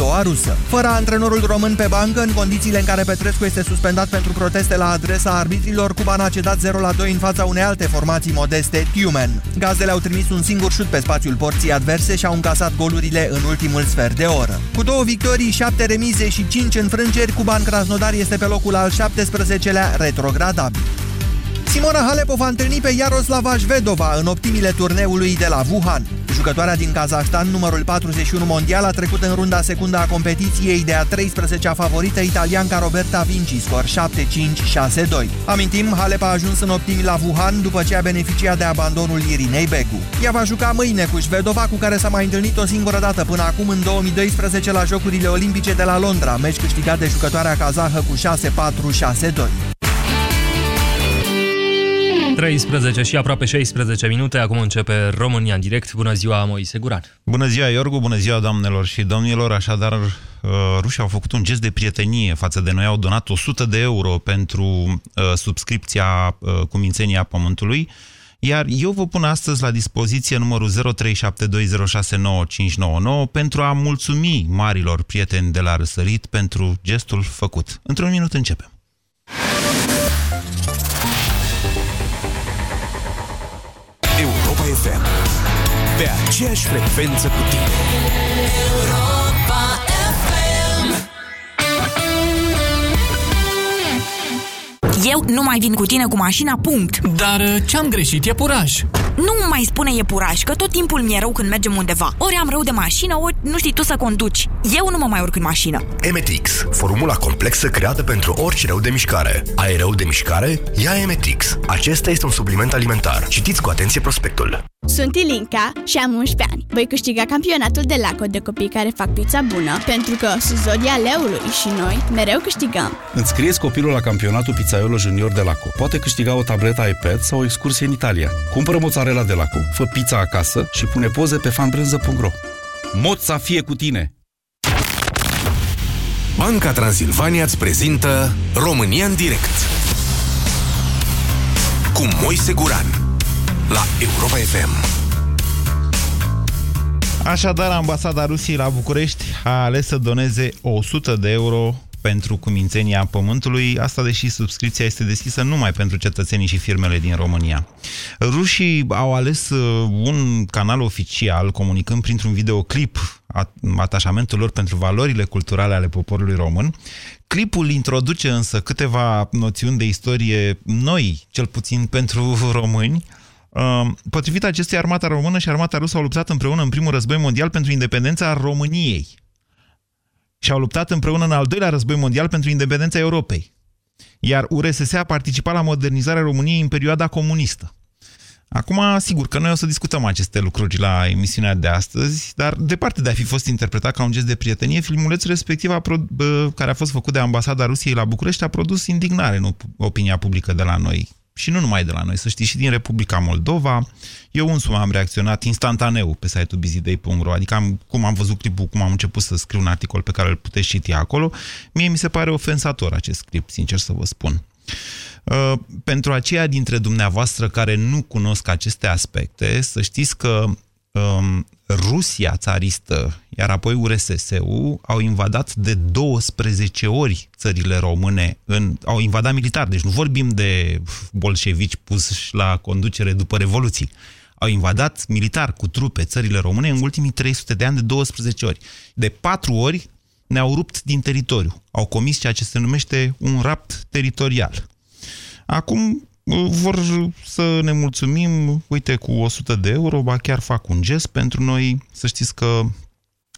doua rusă. Fără antrenorul român pe bancă, în condițiile în care Petrescu este suspendat pentru proteste la adresa arbitrilor, Cuban a cedat 0-2 în fața unei alte formații modeste, Tumen. Gazdele au trimis un singur șut pe spațiul porții adverse și au încasat golurile în ultimul sfert de oră. Cu două victorii, șapte remize și cinci înfrângeri, Cuban Krasnodar este pe locul al 17-lea retrogradabil. Simona Halep o va întâlni pe Jaroslava Shvedova în optimile turneului de la Wuhan. Jucătoarea din Kazahstan, numărul 41 mondial, a trecut în runda secundă a competiției de a 13-a favorită italianca Roberta Vinci, scor 7-5-6-2. Amintim, Halep a ajuns în optimi la Wuhan după ce a beneficiat de abandonul Irinei Begu. Ea va juca mâine cu Shvedova, cu care s-a mai întâlnit o singură dată până acum în 2012 la Jocurile Olimpice de la Londra, meci câștigat de jucătoarea kazahă cu 6-4-6-2. 13 și aproape 16 minute, acum începe România în direct. Bună ziua, Moise Guran. Bună ziua, Iorgu, bună ziua, doamnelor și domnilor. Așadar, uh, rușii au făcut un gest de prietenie față de noi, au donat 100 de euro pentru uh, subscripția uh, Cumințenia Pământului, iar eu vă pun astăzi la dispoziție numărul 0372069599 pentru a mulțumi marilor prieteni de la Răsărit pentru gestul făcut. Într-un minut începem. FM. Pe aceeași frecvență cu tine. Europa FM. Eu nu mai vin cu tine cu mașina, punct. Dar uh, ce-am greșit? E puraj. Nu mai spune e puraj, că tot timpul mi-e rău când mergem undeva. Ori am rău de mașină, ori nu știi tu să conduci. Eu nu mă mai urc în mașină. Emetix, formula complexă creată pentru orice rău de mișcare. Ai rău de mișcare? Ia Emetix. Acesta este un supliment alimentar. Citiți cu atenție prospectul. Sunt Ilinca și am 11 ani. Voi câștiga campionatul de laco de copii care fac pizza bună, pentru că sunt zodia leului și noi mereu câștigăm. Înscrieți copilul la campionatul Pizzaiolo Junior de Laco. Poate câștiga o tabletă iPad sau o excursie în Italia. Cumpără mozzarella de Laco, fă pizza acasă și pune poze pe fanbrânză.ro. Moța fie cu tine! Banca Transilvania îți prezintă România în direct cu Moise Guran la Europa FM. Așadar, ambasada Rusiei la București a ales să doneze 100 de euro pentru cumințenia pământului, asta deși subscripția este deschisă numai pentru cetățenii și firmele din România. Rușii au ales uh, un canal oficial comunicând printr-un videoclip atașamentul lor pentru valorile culturale ale poporului român. Clipul introduce însă câteva noțiuni de istorie noi, cel puțin pentru români, Potrivit acestui, armata română și armata rusă au luptat împreună în primul război mondial pentru independența României. Și au luptat împreună în al doilea război mondial pentru independența Europei. Iar URSS a participat la modernizarea României în perioada comunistă. Acum, sigur că noi o să discutăm aceste lucruri la emisiunea de astăzi, dar departe de a fi fost interpretat ca un gest de prietenie, filmulețul respectiv a care a fost făcut de ambasada Rusiei la București a produs indignare în opinia publică de la noi și nu numai de la noi, să știți, și din Republica Moldova. Eu însumi am reacționat instantaneu pe site-ul bizidei.ro, adică am, cum am văzut clipul, cum am început să scriu un articol pe care îl puteți citi acolo, mie mi se pare ofensator acest clip, sincer să vă spun. Uh, pentru aceia dintre dumneavoastră care nu cunosc aceste aspecte, să știți că um, Rusia țaristă, iar apoi URSS-ul, au invadat de 12 ori țările române, în, au invadat militar, deci nu vorbim de bolșevici puși la conducere după Revoluții. Au invadat militar cu trupe țările române în ultimii 300 de ani de 12 ori. De 4 ori ne-au rupt din teritoriu. Au comis ceea ce se numește un rapt teritorial. Acum, vor să ne mulțumim, uite, cu 100 de euro, ba chiar fac un gest pentru noi. Să știți că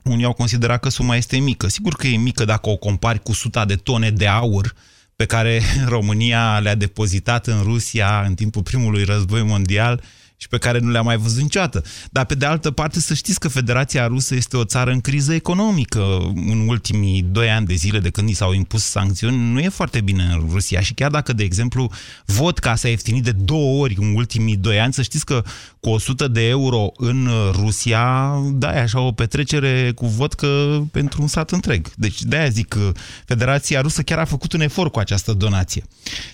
unii au considerat că suma este mică. Sigur că e mică dacă o compari cu suta de tone de aur pe care România le-a depozitat în Rusia în timpul primului război mondial și pe care nu le-am mai văzut niciodată. Dar pe de altă parte să știți că Federația Rusă este o țară în criză economică în ultimii doi ani de zile de când i s-au impus sancțiuni, nu e foarte bine în Rusia și chiar dacă, de exemplu, vodka s-a ieftinit de două ori în ultimii doi ani, să știți că cu 100 de euro în Rusia, da, e așa o petrecere cu vodka pentru un sat întreg. Deci de-aia zic că Federația Rusă chiar a făcut un efort cu această donație.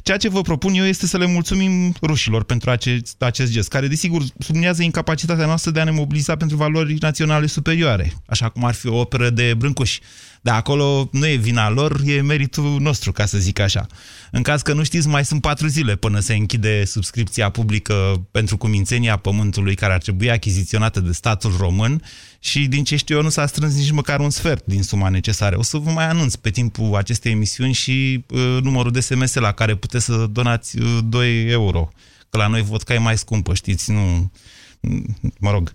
Ceea ce vă propun eu este să le mulțumim rușilor pentru acest, acest gest, care desigur, subliniază incapacitatea noastră de a ne mobiliza pentru valori naționale superioare, așa cum ar fi o operă de Brâncuși. Dar acolo nu e vina lor, e meritul nostru, ca să zic așa. În caz că nu știți, mai sunt patru zile până se închide subscripția publică pentru cumințenia pământului care ar trebui achiziționată de statul român și din ce știu eu nu s-a strâns nici măcar un sfert din suma necesară. O să vă mai anunț pe timpul acestei emisiuni și uh, numărul de SMS la care puteți să donați uh, 2 euro. Că la noi vodka e mai scumpă, știți, nu... Mă rog.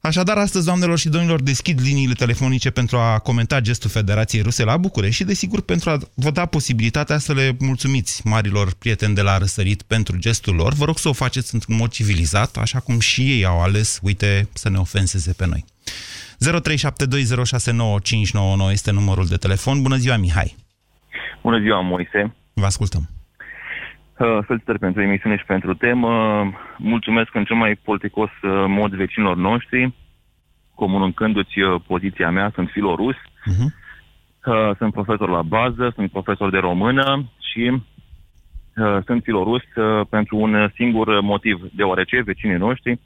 Așadar, astăzi, doamnelor și domnilor, deschid liniile telefonice pentru a comenta gestul Federației Ruse la București și, desigur, pentru a vă da posibilitatea să le mulțumiți marilor prieteni de la Răsărit pentru gestul lor. Vă rog să o faceți într-un mod civilizat, așa cum și ei au ales, uite, să ne ofenseze pe noi. 0372069599 este numărul de telefon. Bună ziua, Mihai! Bună ziua, Moise! Vă ascultăm! Uh, felicitări pentru emisiune și pentru temă. Mulțumesc în cel mai politicos uh, mod vecinilor noștri, comunicându-ți uh, poziția mea, sunt filorus, uh-huh. sunt profesor la bază, sunt profesor de română și uh, sunt filorus uh, pentru un singur motiv, deoarece vecinii noștri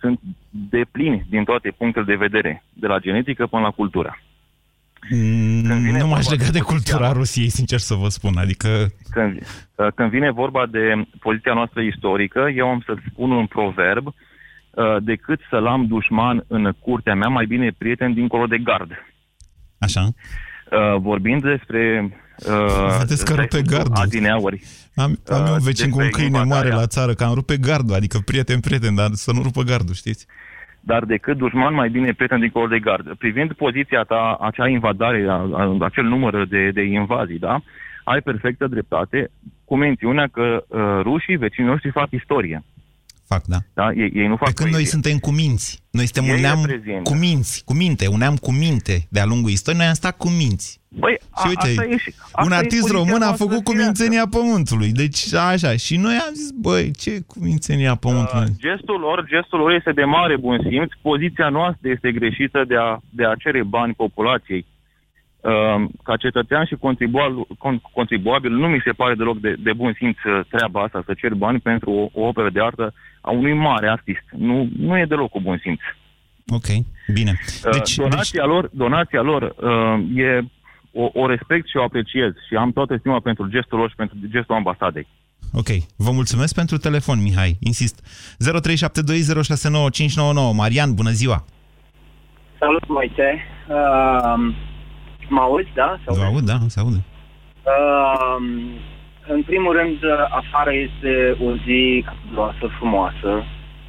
sunt deplini din toate punctele de vedere, de la genetică până la cultură. Mm, nu m-aș lega de cultura Rusiei, sincer să vă spun. Adică... Când, uh, când vine vorba de poziția noastră istorică, eu am să spun un proverb, uh, decât să-l am dușman în curtea mea, mai bine prieten dincolo de gard. Așa. Uh, vorbind despre Uh, Vedeți că rupe gardul. Adineauri. Am, am uh, un vecin cu un câine mare la țară, că am rupe gardul, adică prieten, prieten, dar să nu rupă gardul, știți? Dar decât dușman mai bine prieten dincolo de gard. Privind poziția ta, acea invadare, a, a, acel număr de, de invazii, da? ai perfectă dreptate cu mențiunea că uh, rușii, vecinii noștri, fac istorie. Fac, da. da? Ei, ei nu fac Pe când noi suntem cu minți. Noi suntem un neam cu minți, cu minte, un neam cu minte de-a lungul istoriei. Noi am stat cu minți. Băi, și uite, asta e și, asta un artist român a făcut cumințenia pământului. Deci, așa. Și noi am zis, băi, ce cumințenia pământului? Uh, gestul lor, gestul lor este de mare bun simț. Poziția noastră este greșită de a, de a cere bani populației. Uh, ca cetățean și contribuabil, contribuabil, nu mi se pare deloc de, de bun simț uh, treaba asta, să cer bani pentru o, o operă de artă a unui mare artist. Nu, nu e deloc cu bun simț. Ok, bine. Uh, deci, donația, deci... Lor, donația lor uh, e o, o respect și o apreciez și am toată stima pentru gestul lor și pentru gestul ambasadei. Ok. Vă mulțumesc pentru telefon, Mihai. Insist. 0372069599. Marian, bună ziua! Salut, Moise! Uh, mă auzi, da? Vă aud, da, se aude. Uh, în primul rând, afară este o zi frumoasă, frumoasă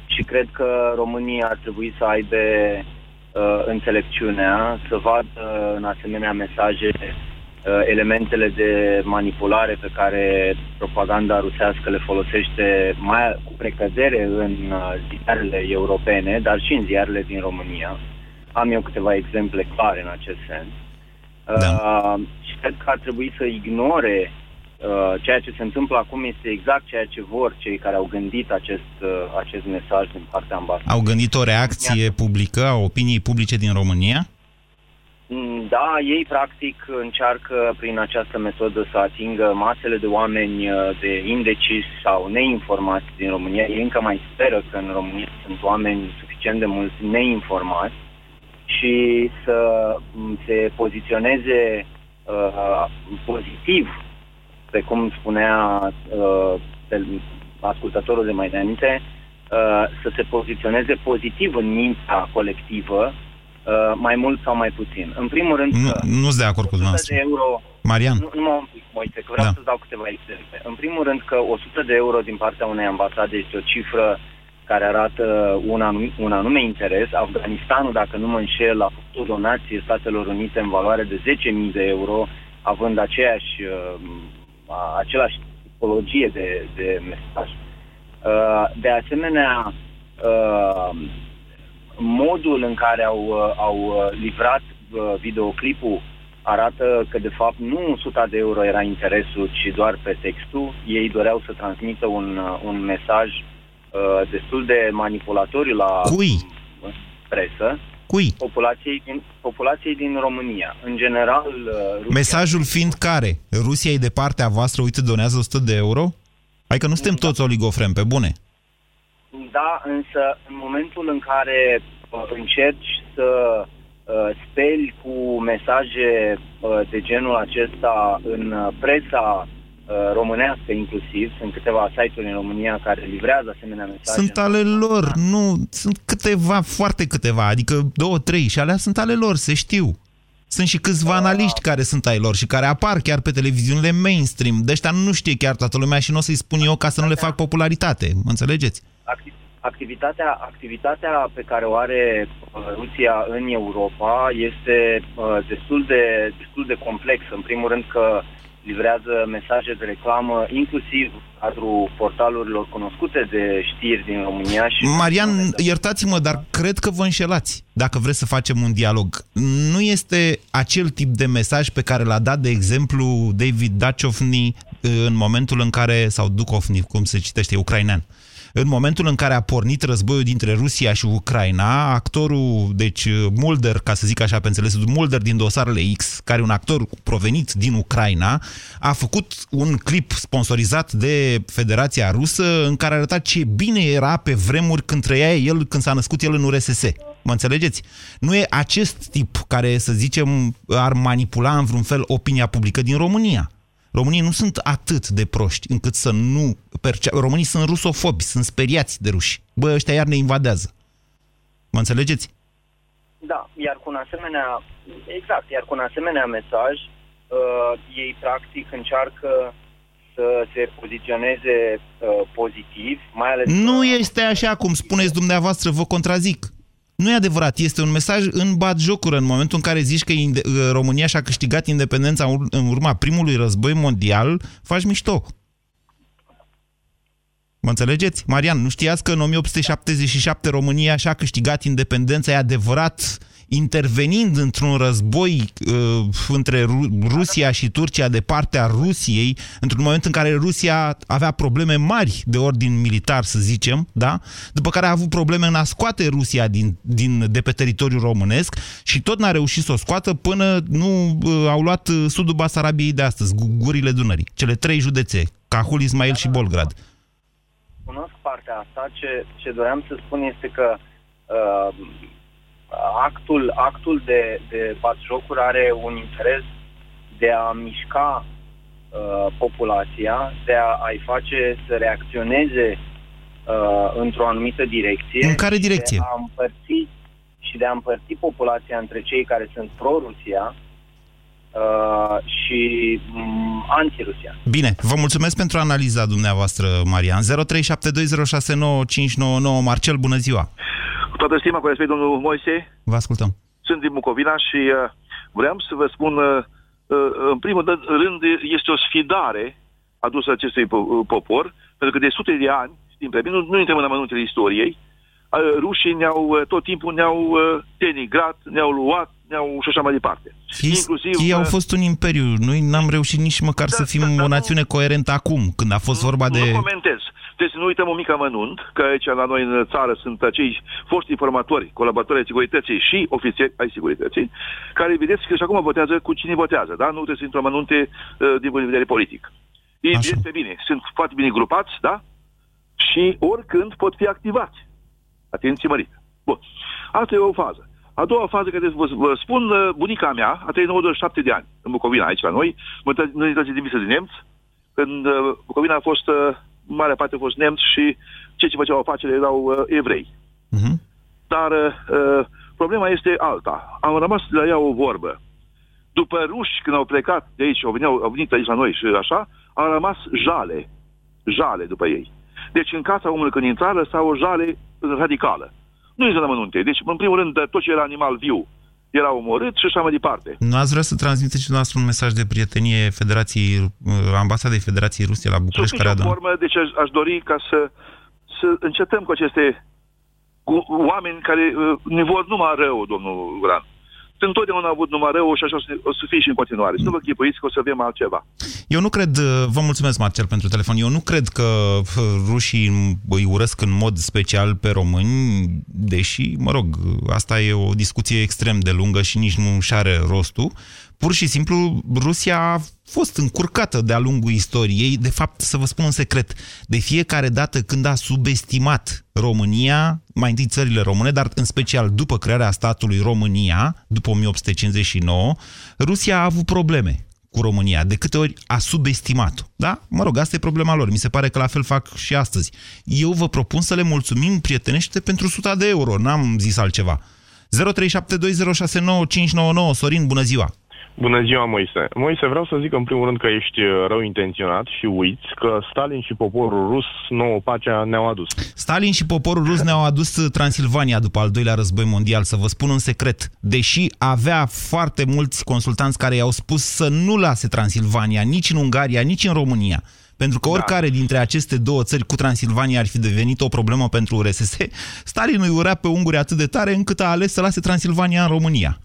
și cred că România ar trebui să aibă uh, înțelepciunea, să vadă în asemenea mesaje uh, elementele de manipulare pe care propaganda rusească le folosește mai cu precădere în uh, ziarele europene, dar și în ziarele din România. Am eu câteva exemple clare în acest sens. Da. Uh, și cred că ar trebui să ignore Uh, ceea ce se întâmplă acum este exact ceea ce vor cei care au gândit acest, uh, acest mesaj din partea ambasadei. Au gândit o reacție publică a opiniei publice din România? Mm, da, ei practic încearcă prin această metodă să atingă masele de oameni uh, de indecis sau neinformați din România. Ei încă mai speră că în România sunt oameni suficient de mulți neinformați și să mm, se poziționeze uh, pozitiv precum spunea uh, ascultătorul de mai înainte, uh, să se poziționeze pozitiv în mintea colectivă, uh, mai mult sau mai puțin. În primul rând... Nu, nu sunt de acord cu dumneavoastră. De euro, Marian. Nu, nu mă un pic, Moise, că vreau da. să dau câteva exemple. În primul rând că 100 de euro din partea unei ambasade este o cifră care arată un anume, un anume interes. Afganistanul, dacă nu mă înșel, a făcut o donație Statelor Unite în valoare de 10.000 de euro, având aceeași uh, același tipologie de, de mesaj. Uh, de asemenea, uh, modul în care au, uh, au livrat videoclipul arată că, de fapt, nu 100 de euro era interesul, ci doar pe textul. Ei doreau să transmită un, un mesaj uh, destul de manipulatoriu la Cui? presă. Cui? Populației din, populației din România. În general... Uh, Rusia... Mesajul fiind care? Rusia e de partea voastră, uite, donează 100 de euro? Adică nu suntem da. toți oligofreni, pe bune. da, însă în momentul în care uh, încerci să uh, speli cu mesaje uh, de genul acesta în uh, presa uh, românească inclusiv, sunt câteva site-uri în România care livrează asemenea mesaje. Sunt ale lor, nu, sunt câteva, foarte câteva, adică două, trei și alea sunt ale lor, se știu. Sunt și câțiva analiști care sunt ai lor și care apar chiar pe televiziunile mainstream. De ăștia nu știe chiar toată lumea și nu o să-i spun eu ca să nu le fac popularitate. Mă înțelegeți? Acti- activitatea, activitatea pe care o are uh, Rusia în Europa este uh, destul, de, destul de complexă. În primul rând că livrează mesaje de reclamă, inclusiv cadrul portalurilor cunoscute de știri din România. Și Marian, iertați-mă, dar cred că vă înșelați dacă vreți să facem un dialog. Nu este acel tip de mesaj pe care l-a dat, de exemplu, David Dachovny în momentul în care, sau Duchovny, cum se citește, ucrainean, în momentul în care a pornit războiul dintre Rusia și Ucraina, actorul, deci Mulder, ca să zic așa pe înțelesul, Mulder din dosarele X, care e un actor provenit din Ucraina, a făcut un clip sponsorizat de Federația Rusă în care arăta ce bine era pe vremuri când trăia el, când s-a născut el în URSS. Mă înțelegeți? Nu e acest tip care, să zicem, ar manipula în vreun fel opinia publică din România. Românii nu sunt atât de proști încât să nu percea... Românii sunt rusofobi, sunt speriați de ruși. Bă, ăștia iar ne invadează. Mă înțelegeți? Da, iar cu un asemenea, exact, iar cu un asemenea mesaj, uh, ei practic încearcă să se poziționeze uh, pozitiv, mai ales... Nu este așa cum spuneți dumneavoastră, vă contrazic. Nu e adevărat, este un mesaj în bat jocură în momentul în care zici că România și-a câștigat independența în urma primului război mondial, faci mișto. Mă înțelegeți? Marian, nu știați că în 1877 România și-a câștigat independența, e adevărat, intervenind într-un război uh, între Ru- Rusia și Turcia de partea Rusiei, într-un moment în care Rusia avea probleme mari de ordin militar, să zicem, da? după care a avut probleme în a scoate Rusia din, din, de pe teritoriul românesc și tot n-a reușit să o scoată până nu uh, au luat uh, sudul Basarabiei de astăzi, gurile Dunării, cele trei județe, Cahul, Ismail și Bolgrad. Cunosc partea asta. Ce, ce doream să spun este că uh, actul, actul de, de batjocuri are un interes de a mișca uh, populația, de a, a-i face să reacționeze uh, într-o anumită direcție. În care direcție? De a împărți, și de a împărți populația între cei care sunt pro-Rusia uh, și um, anti-Rusia. Bine, vă mulțumesc pentru analiza dumneavoastră, Marian. 0372069599 Marcel, bună ziua! Cu toată stima, cu respect, domnul Moise. Vă ascultăm. Sunt din Bucovina și uh, vreau să vă spun, uh, uh, în primul rând, este o sfidare adusă acestui popor, pentru că de sute de ani, știm prea bine, nu, nu intrăm în amănuntele istoriei, uh, rușii ne-au, uh, tot timpul ne-au uh, denigrat, ne-au luat, ne-au și așa mai departe. Ei, Inclusiv, ei au fost un imperiu. Noi n-am reușit nici măcar da, să fim da, o națiune nu, coerentă acum, când a fost vorba de... Nu comentez. Deci să nu uităm un mic amănunt, că aici la noi în țară sunt acei foști informatori, colaboratori ai segurității și ofițeri ai segurității, care vedeți că și acum votează cu cine votează, da? Nu trebuie să intru amănunte uh, din punct de vedere politic. Ei, este bine, sunt foarte bine grupați, da? Și oricând pot fi activați. Atenție mărită. Bun. Asta e o fază. A doua fază, care vă, vă spun, uh, bunica mea a trăit 97 de ani în Bucovina, aici la noi, mătățile de visă de nemți, când uh, Bucovina a fost, uh, mare parte a fost nemți și cei ce făceau afaceri erau uh, evrei. Uh-huh. Dar uh, problema este alta. Am rămas la ea o vorbă. După ruși, când au plecat de aici, au venit, au venit aici la noi și așa, au rămas jale. Jale după ei. Deci în casa omului când intră, sau o jale radicală. Nu este amănunte. Deci, în primul rând, tot ce era animal viu era omorât și așa mai departe. Nu ați vrea să transmiteți și dumneavoastră un mesaj de prietenie Federației, uh, Ambasadei Federației Rusiei la București? Care adună... formă, deci aș, aș dori ca să, să încetăm cu aceste cu oameni care uh, ne vor numai rău, domnul Gran întotdeauna au avut numai rău și așa o să fie și în continuare. Să nu vă chipuiți că o să avem altceva. Eu nu cred, vă mulțumesc, Marcel, pentru telefon, eu nu cred că rușii îi urăsc în mod special pe români, deși, mă rog, asta e o discuție extrem de lungă și nici nu și șare rostul. Pur și simplu, Rusia a fost încurcată de-a lungul istoriei. De fapt, să vă spun un secret, de fiecare dată când a subestimat România, mai întâi țările române, dar în special după crearea statului România, după 1859, Rusia a avut probleme cu România. De câte ori a subestimat-o. Da? Mă rog, asta e problema lor. Mi se pare că la fel fac și astăzi. Eu vă propun să le mulțumim prietenește pentru 100 de euro. N-am zis altceva. 0372069599 Sorin, bună ziua! Bună ziua, Moise. Moise, vreau să zic în primul rând că ești uh, rău intenționat și uiți că Stalin și poporul rus nouă pacea ne-au adus. Stalin și poporul rus ne-au adus uh, Transilvania după al doilea război mondial, să vă spun un secret. Deși avea foarte mulți consultanți care i-au spus să nu lase Transilvania nici în Ungaria, nici în România. Pentru că da. oricare da. dintre aceste două țări cu Transilvania ar fi devenit o problemă pentru URSS, Stalin îi urea pe unguri atât de tare încât a ales să lase Transilvania în România.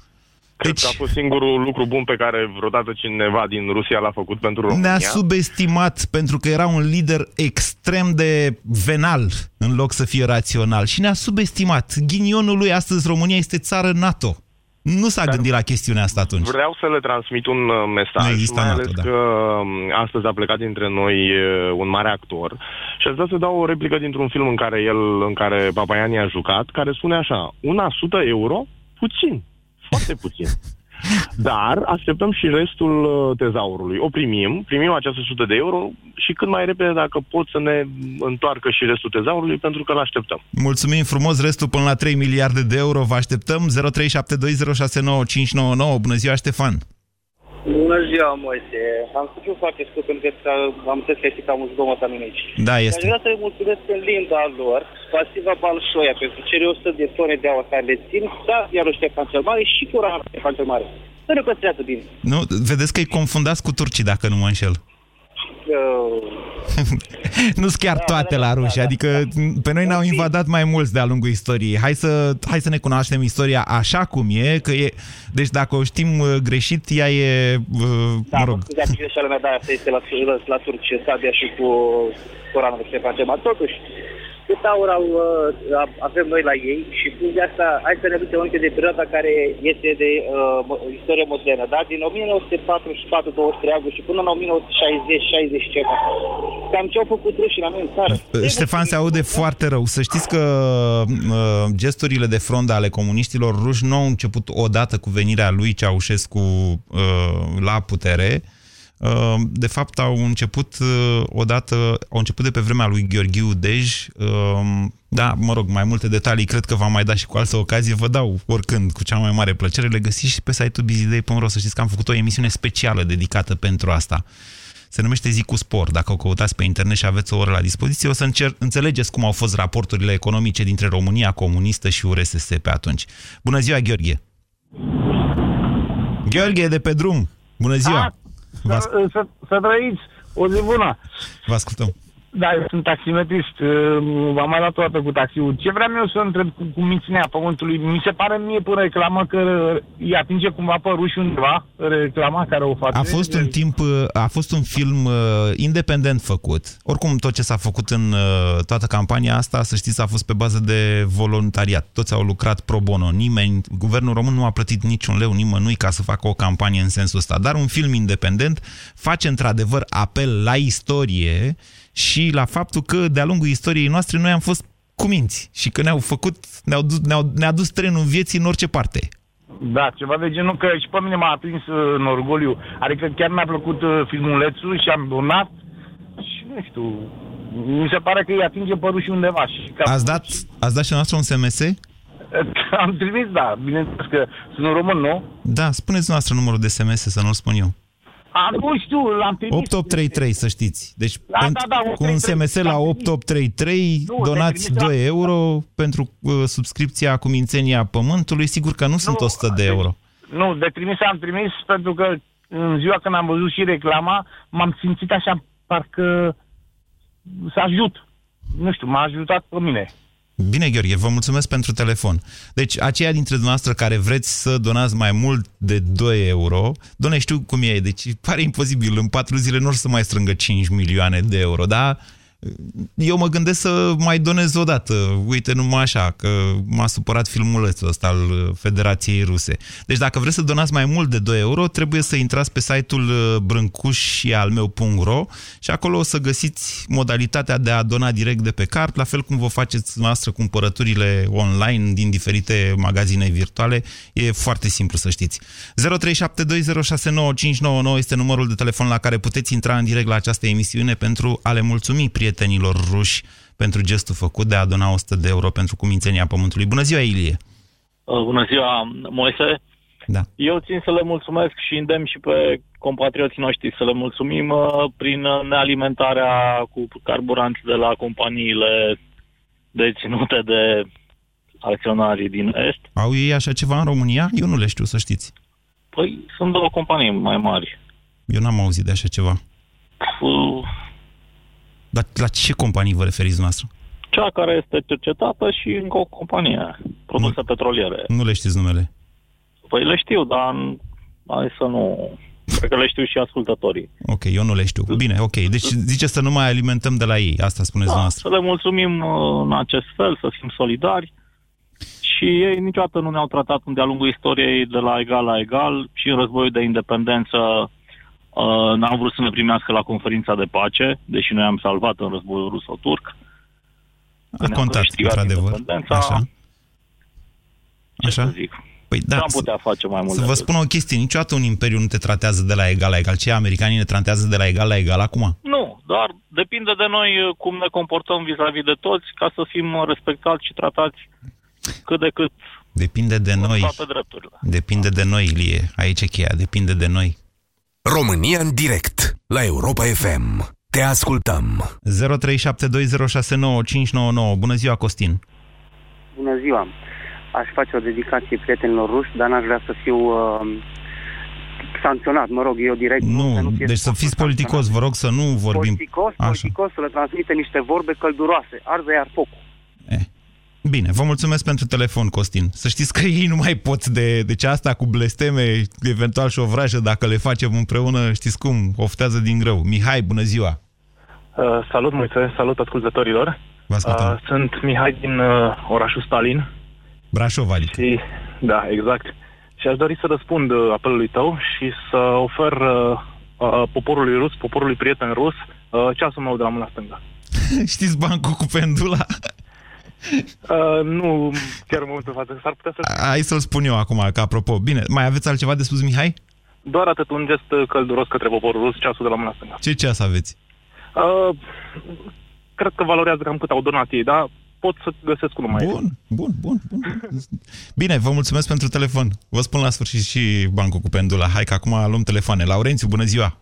Cred deci... că a fost singurul lucru bun pe care vreodată cineva din Rusia l-a făcut pentru România. Ne-a subestimat pentru că era un lider extrem de venal în loc să fie rațional și ne-a subestimat. Ghinionul lui astăzi România este țară NATO. Nu s-a Dar gândit la chestiunea asta atunci. Vreau să le transmit un uh, mesaj, nu mai ales NATO, da. că um, astăzi a plecat dintre noi uh, un mare actor și aș vrea să dau o replică dintr-un film în care el, în care Papaiani a jucat, care spune așa, una sută euro, puțin foarte puțin. Dar așteptăm și restul uh, tezaurului. O primim, primim această 100 de euro și cât mai repede dacă pot să ne întoarcă și restul tezaurului pentru că îl așteptăm. Mulțumim frumos, restul până la 3 miliarde de euro vă așteptăm. 0372069599. Bună ziua, Ștefan! Bună ziua, Moise. Am spus foarte scurt pentru că am înțeles că este cam un zgomot aici. Da, este. Aș vrea să-i mulțumesc în limba lor, pasiva Balșoia, pentru cele 100 de tone de aur care le țin, da, iar Ștefan cel Mare și cu Rana Ștefan cel Mare. Să ne păstrează bine. Nu, vedeți că îi confundați cu turcii, dacă nu mă înșel. nu sunt chiar da, toate da, la da, ruși, da, adică da. pe noi ne-au invadat mai mulți de-a lungul istoriei. Hai să, hai să ne cunoaștem istoria așa cum e, că e... Deci dacă o știm uh, greșit, ea e... Uh, da, mă rog. Da, greșeala mea, da, asta este la, la, la turci, Sabia și cu Coranul de Ștefan Cema. Totuși, cât aur au, uh, avem noi la ei și de asta, hai să ne ducem aminte de perioada care este de uh, istorie modernă, da? Din 1944, 23 august și până în 1960, 60 ceva. Cam ce au făcut rușii la noi în țară. Ștefan, se aude foarte rău. Să știți că uh, gesturile de front ale comuniștilor ruși nu au început odată cu venirea lui Ceaușescu uh, la putere, Uh, de fapt, au început uh, odată, au început de pe vremea lui Gheorghiu Dej. Uh, da, mă rog, mai multe detalii cred că v-am mai dat și cu altă ocazie. Vă dau oricând, cu cea mai mare plăcere. Le găsiți și pe site-ul bizidei.ro. Să știți că am făcut o emisiune specială dedicată pentru asta. Se numește Zi cu Spor. Dacă o căutați pe internet și aveți o oră la dispoziție, o să încer- înțelegeți cum au fost raporturile economice dintre România comunistă și URSS pe atunci. Bună ziua, Gheorghe! Gheorghe, de pe drum! Bună ziua! A, să, să, să trăiți o zi bună. Vă ascultăm. Da, eu sunt taximetrist. Am mai luat o dată cu taxiul. Ce vreau eu să întreb cu, cu minținea pământului? Mi se pare mie până reclamă că îi atinge cumva pe ruși undeva, reclama care o face. A fost un timp, a fost un film uh, independent făcut. Oricum, tot ce s-a făcut în uh, toată campania asta, să știți, a fost pe bază de voluntariat. Toți au lucrat pro bono. Nimeni, guvernul român nu a plătit niciun leu nimănui ca să facă o campanie în sensul ăsta. Dar un film independent face într-adevăr apel la istorie și la faptul că de-a lungul istoriei noastre noi am fost cuminți și că ne-au făcut, ne-au, ne-au, ne-a dus trenul vieții în orice parte. Da, ceva de genul că și pe mine m-a atins uh, în orgoliu. Adică chiar mi-a plăcut uh, filmulețul și am donat și nu știu, mi se pare că îi atinge părul și undeva. Și ați, dat, ați dat și noastră un SMS? Am trimis, da, bineînțeles că sunt un român, nu? Da, spuneți noastră numărul de SMS să nu-l spun eu. A, nu știu, l-am trimis. 8833, să știți. Deci da, pentru, da, da, cu un SMS la 8833 nu, donați 2 la... euro pentru uh, subscripția cu Mințenia Pământului. Sigur că nu, nu sunt 100 de euro. Nu, de trimis am trimis pentru că în ziua când am văzut și reclama, m-am simțit așa, parcă să ajut. Nu știu, m-a ajutat pe mine. Bine, Gheorghe, vă mulțumesc pentru telefon. Deci, aceia dintre dumneavoastră care vreți să donați mai mult de 2 euro, doamne, știu cum e, deci pare imposibil, în 4 zile nu o să mai strângă 5 milioane de euro, da? Eu mă gândesc să mai donez o dată. Uite, numai așa, că m-a supărat filmulețul ăsta al uh, Federației Ruse. Deci dacă vreți să donați mai mult de 2 euro, trebuie să intrați pe site-ul uh, brâncușialmeu.ro și acolo o să găsiți modalitatea de a dona direct de pe card, la fel cum vă faceți noastră cumpărăturile online din diferite magazine virtuale. E foarte simplu să știți. 0372069599 este numărul de telefon la care puteți intra în direct la această emisiune pentru a le mulțumi prietenilor ruși pentru gestul făcut de a dona 100 de euro pentru cumințenia Pământului. Bună ziua, Ilie! Uh, bună ziua, Moise! Da. Eu țin să le mulțumesc și îndemn și pe compatrioții noștri să le mulțumim uh, prin nealimentarea cu carburanți de la companiile deținute de acționarii din Est. Au ei așa ceva în România? Eu nu le știu, să știți. Păi sunt două companii mai mari. Eu n-am auzit de așa ceva. Uh, Dar la ce companii vă referiți noastră? cea care este cercetată și încă o companie, produse nu, petroliere. Nu le știți numele? Păi le știu, dar hai să nu... Cred că le știu și ascultătorii. Ok, eu nu le știu. Bine, ok. Deci zice să nu mai alimentăm de la ei. Asta spuneți Da, noastră. să le mulțumim uh, în acest fel, să fim solidari. Și ei niciodată nu ne-au tratat de-a lungul istoriei de la egal la egal și în războiul de independență uh, n-au vrut să ne primească la conferința de pace, deși noi am salvat în războiul ruso-turc. A contat, într-adevăr. independența. Așa. Ce Așa? să zic? Păi Da, da, am putea face mai mult. să vă decât- spun o chestie. Niciodată un imperiu nu te tratează de la egal la egal. Ce americanii ne tratează de la egal la egal acum? Nu, dar depinde de noi uh, cum ne comportăm vis-a-vis de toți ca să fim uh, respectați și tratați cât de cât Depinde de cu noi. toate drepturile. Depinde de noi, Ilie. Aici e cheia. Depinde de noi. România în direct la Europa FM. Te ascultăm. 0372069599. Bună ziua, Costin. Bună ziua! Aș face o dedicație prietenilor ruși, dar n-aș vrea să fiu uh, sancționat, mă rog, eu direct. Nu, să fie deci să fiți politicos, vă rog să nu vorbim... Politicos, Așa. politicos, să le transmite niște vorbe călduroase. Arză iar focul. Bine, vă mulțumesc pentru telefon, Costin. Să știți că ei nu mai pot de... Deci asta cu blesteme, eventual și o vrajă, dacă le facem împreună, știți cum, oftează din greu. Mihai, bună ziua! Uh, salut, Moise, salut ascultătorilor. Vă ascultăm. Uh, sunt Mihai din uh, orașul Stalin. Brașov, adică. Și, da, exact. Și aș dori să răspund uh, apelului tău și să ofer uh, uh, poporului rus, poporului prieten rus, uh, ceasul meu de la mâna stângă. Știți bancul cu pendula? Uh, nu chiar în momentul de față, s-ar putea să... Hai să-l spun eu acum, ca apropo. Bine, mai aveți altceva de spus, Mihai? Doar atât un gest uh, călduros către poporul rus, ceasul de la mâna stângă. Ce ceas aveți? Uh, cred că valorează cam cât au donat ei, dar pot să găsesc unul mai Bun, bun, bun, bun. Bine, vă mulțumesc pentru telefon. Vă spun la sfârșit și bancul cu pendula. Hai că acum luăm telefoane. Laurențiu, bună ziua!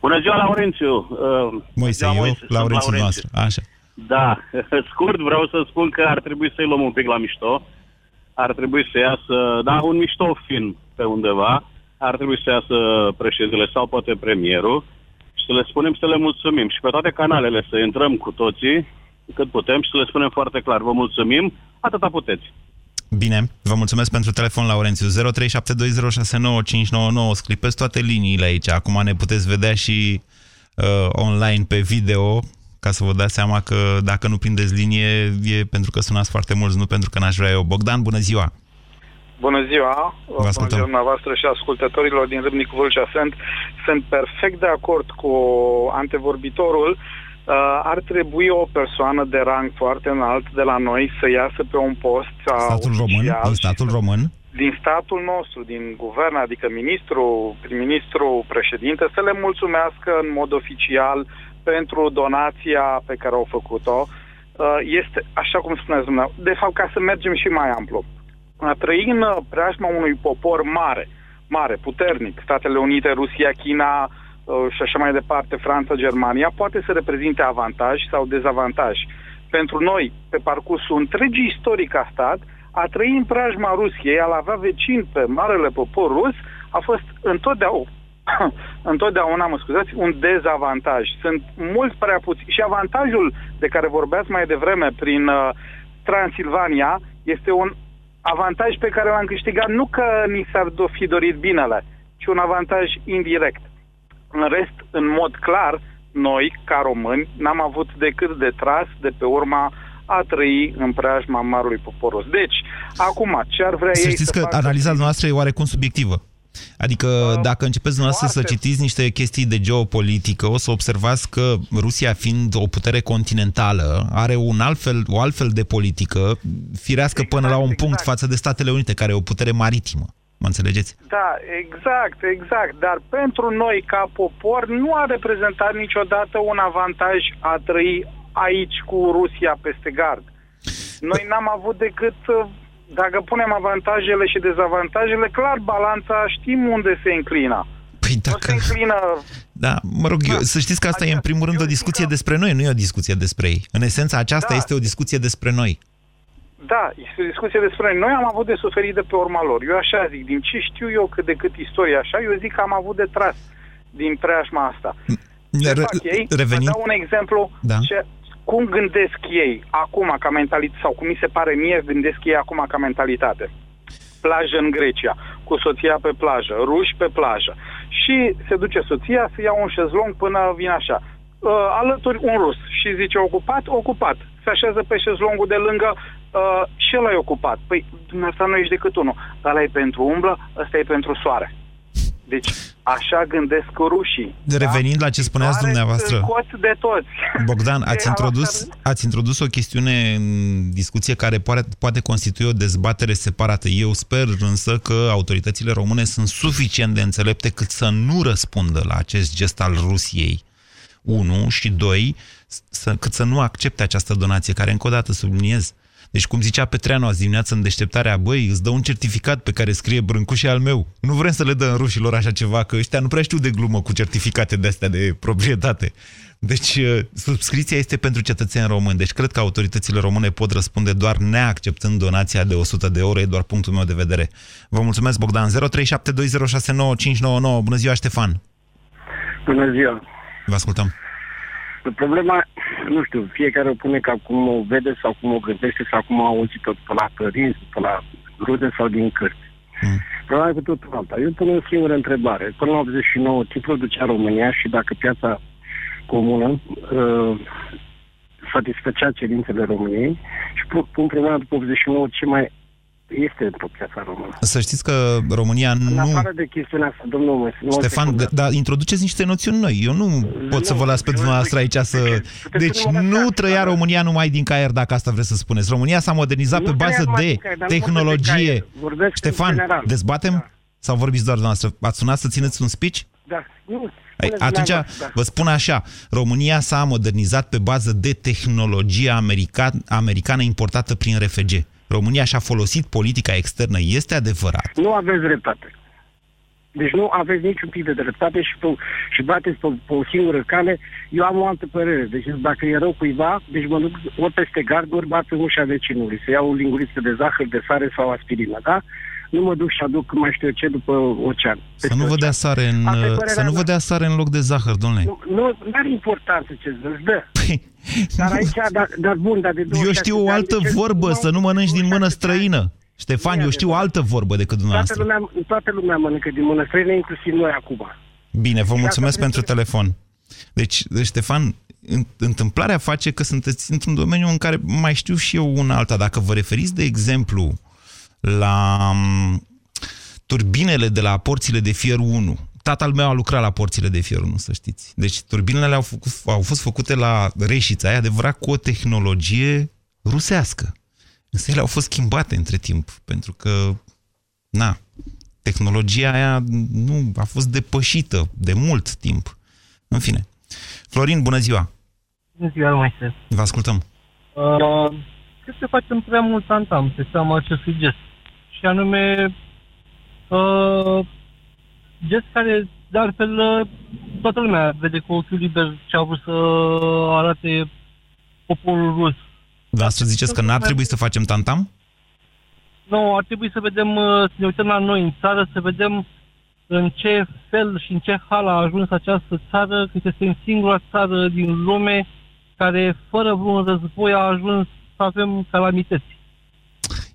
Bună ziua, Laurențiu! Uh, Moise, ziua, eu, Moise, sunt Laurențiu Laurențiu. noastră. Așa. Da, scurt vreau să spun că ar trebui să-i luăm un pic la mișto. Ar trebui să iasă, da, un mișto film pe undeva. Ar trebui să iasă președintele sau poate premierul și să le spunem să le mulțumim. Și pe toate canalele să intrăm cu toții cât putem și să le spunem foarte clar. Vă mulțumim, atâta puteți. Bine, vă mulțumesc pentru telefon, Laurențiu. 0372069599. Sclipeți toate liniile aici. Acum ne puteți vedea și uh, online pe video, ca să vă dați seama că dacă nu prindeți linie e pentru că sunați foarte mulți, nu pentru că n-aș vrea eu. Bogdan, bună ziua! Bună ziua, bună ascultăm. ziua dumneavoastră și ascultătorilor din Râmnicu Vâlcea sunt. Sunt perfect de acord cu antevorbitorul. Uh, ar trebui o persoană de rang foarte înalt de la noi să iasă pe un post uh, Statul român? oficial Din și statul român? din statul nostru, din guvern, adică ministru, prim-ministru, președinte, să le mulțumească în mod oficial pentru donația pe care au făcut-o. Uh, Este, așa cum spuneți dumneavoastră, de fapt, ca să mergem și mai amplu. A trăi în uh, preajma unui popor mare, mare, puternic, Statele Unite, Rusia, China uh, și așa mai departe, Franța, Germania, poate să reprezinte avantaj sau dezavantaj. Pentru noi, pe parcursul întregii istorii ca stat, a trăi în preajma Rusiei, a avea vecin pe marele popor rus, a fost întotdeauna, întotdeauna, mă scuzați, un dezavantaj. Sunt mult prea puțini. Și avantajul de care vorbeați mai devreme prin uh, Transilvania este un avantaj pe care l-am câștigat nu că ni s-ar do- fi dorit binele, ci un avantaj indirect. În rest, în mod clar, noi, ca români, n-am avut decât de tras de pe urma a trăi în preajma marului poporos. Deci, acum, ce ar vrea să ei știți să că facă... analiza noastră e oarecum subiectivă. Adică uh, dacă începeți dumneavoastră să citiți niște chestii de geopolitică, o să observați că Rusia fiind o putere continentală, are un altfel, o altfel de politică, firească exact, până la un punct exact. față de Statele Unite, care e o putere maritimă. Mă înțelegeți? Da, exact, exact. Dar pentru noi, ca popor, nu a reprezentat niciodată un avantaj a trăi aici cu Rusia peste gard. Noi n-am avut decât, uh, dacă punem avantajele și dezavantajele, clar, balanța știm unde se înclină. Păi dacă... Nu se înclină... Da, mă rog, da. eu, să știți că asta adică, e în primul rând o discuție că... despre noi, nu e o discuție despre ei. În esența aceasta da. este o discuție despre noi. Da, este o discuție despre noi. Noi am avut de suferit de pe urma lor. Eu așa zic, din ce știu eu cât de cât istoria așa, eu zic că am avut de tras din preajma asta. Ce Re- fac ei? revenind- Vă dau un exemplu Da. ce, cum gândesc ei acum ca mentalitate, sau cum mi se pare mie gândesc ei acum ca mentalitate. Plajă în Grecia, cu soția pe plajă, ruși pe plajă. Și se duce soția să ia un șezlong până vine așa. Uh, alături un rus și zice ocupat, ocupat. Se așează pe șezlongul de lângă uh, și ăla e ocupat. Păi, dumneavoastră nu ești decât unul. Ăla e pentru umblă, ăsta e pentru soare. Deci, așa gândesc rușii. Revenind la ce spuneați Doare dumneavoastră. Scoți de toți. Bogdan, De ați introdus, ați introdus o chestiune în discuție care poate, poate constitui o dezbatere separată. Eu sper însă că autoritățile române sunt suficient de înțelepte cât să nu răspundă la acest gest al Rusiei. Unu și doi, să, cât să nu accepte această donație, care încă o dată subliniez. Deci, cum zicea Petreanu azi dimineață în deșteptarea, băi, îți dă un certificat pe care scrie Brâncușe al meu. Nu vrem să le dăm rușilor așa ceva, că ăștia nu prea știu de glumă cu certificate de astea de proprietate. Deci, uh, subscripția este pentru cetățeni români. Deci, cred că autoritățile române pot răspunde doar neacceptând donația de 100 de euro. E doar punctul meu de vedere. Vă mulțumesc, Bogdan. 0372069599. Bună ziua, Ștefan. Bună ziua. Vă ascultăm. Problema, nu știu, fiecare o pune ca cum o vede sau cum o gândește sau cum a auzit-o pe la părinți, pe la rude sau din cărți. Mm. Problema e cu totul alta. Eu pun o singură întrebare. Până la 89, ce producea România și dacă piața comună uh, satisfăcea cerințele României și pu- pun problema după 89 ce mai este pe piața română. Să știți că România În nu... afară de chestiunea asta, domnul Moise, Ștefan, d- dar introduceți niște noțiuni noi. Eu nu pot să vă las pe dumneavoastră aici să... Deci nu trăia România numai din caier, dacă asta vreți să spuneți. România s-a modernizat Nu pe trăia bază numai de din caier, dar nu vorbesc de tehnologie. caier. Vorbesc în Ștefan, general. dezbatem? Sau vorbiți doar dumneavoastră? Ați sunat să țineți un speech? Da, nu, Ai, spuneți atunci dumneavoastră, da. vă spun așa, România s-a modernizat pe bază de tehnologie american, americană importată prin RFG. România și-a folosit politica externă, este adevărat. Nu aveți dreptate. Deci nu aveți niciun pic de dreptate și, pe, și bateți pe, pe o singură cale. Eu am o altă părere. Deci dacă e rău cuiva, deci mă duc ori peste gard, ori bat în ușa vecinului. Să iau o linguriță de zahăr, de sare sau aspirină, da? Nu mă duc și aduc mai știu eu ce după ocean. Să nu vă dea sare în, Asta e să părerea nu vă mea. dea sare în loc de zahăr, domnule. Nu, nu are importanță ce îți dă. dar aici, dar, dar bun, dar de Păi, Eu 26 știu o de ani, altă de ce- vorbă, să nu mănânci din mână străină. Ștefan, Nu e eu știu o altă vorbă decât Toată dumneavoastră. lumea, toată lumea mănâncă din mână străină, inclusiv noi acum. Bine, vă Și mulțumesc asta pentru telefon. Deci, Ștefan, în- întâmplarea face că sunteți într-un domeniu în care mai știu și eu una alta. Dacă vă referiți, de exemplu, la m, turbinele de la porțile de fier 1, Tatăl meu a lucrat la porțile de fier 1, să știți. Deci turbinele au, făcut, au fost făcute la Reșița, e adevărat, cu o tehnologie rusească. Însă ele au fost schimbate între timp, pentru că, na, tehnologia aia nu a fost depășită de mult timp. În fine. Florin, bună ziua! Bună ziua, Moise. Vă ascultăm. Uh, cred că facem prea mult antam pe seama acestui gest. Și anume, uh, gest care, de altfel, uh, toată lumea vede cu ochiul liber ce au vrut să arate poporul rus. Dar să ziceți că n-ar trebui să facem tantam? Nu, ar trebui să vedem, uh, să ne uităm la noi în țară, să vedem în ce fel și în ce hal a ajuns această țară, că este în singura țară din lume care, fără vreun război, a ajuns să avem calamități.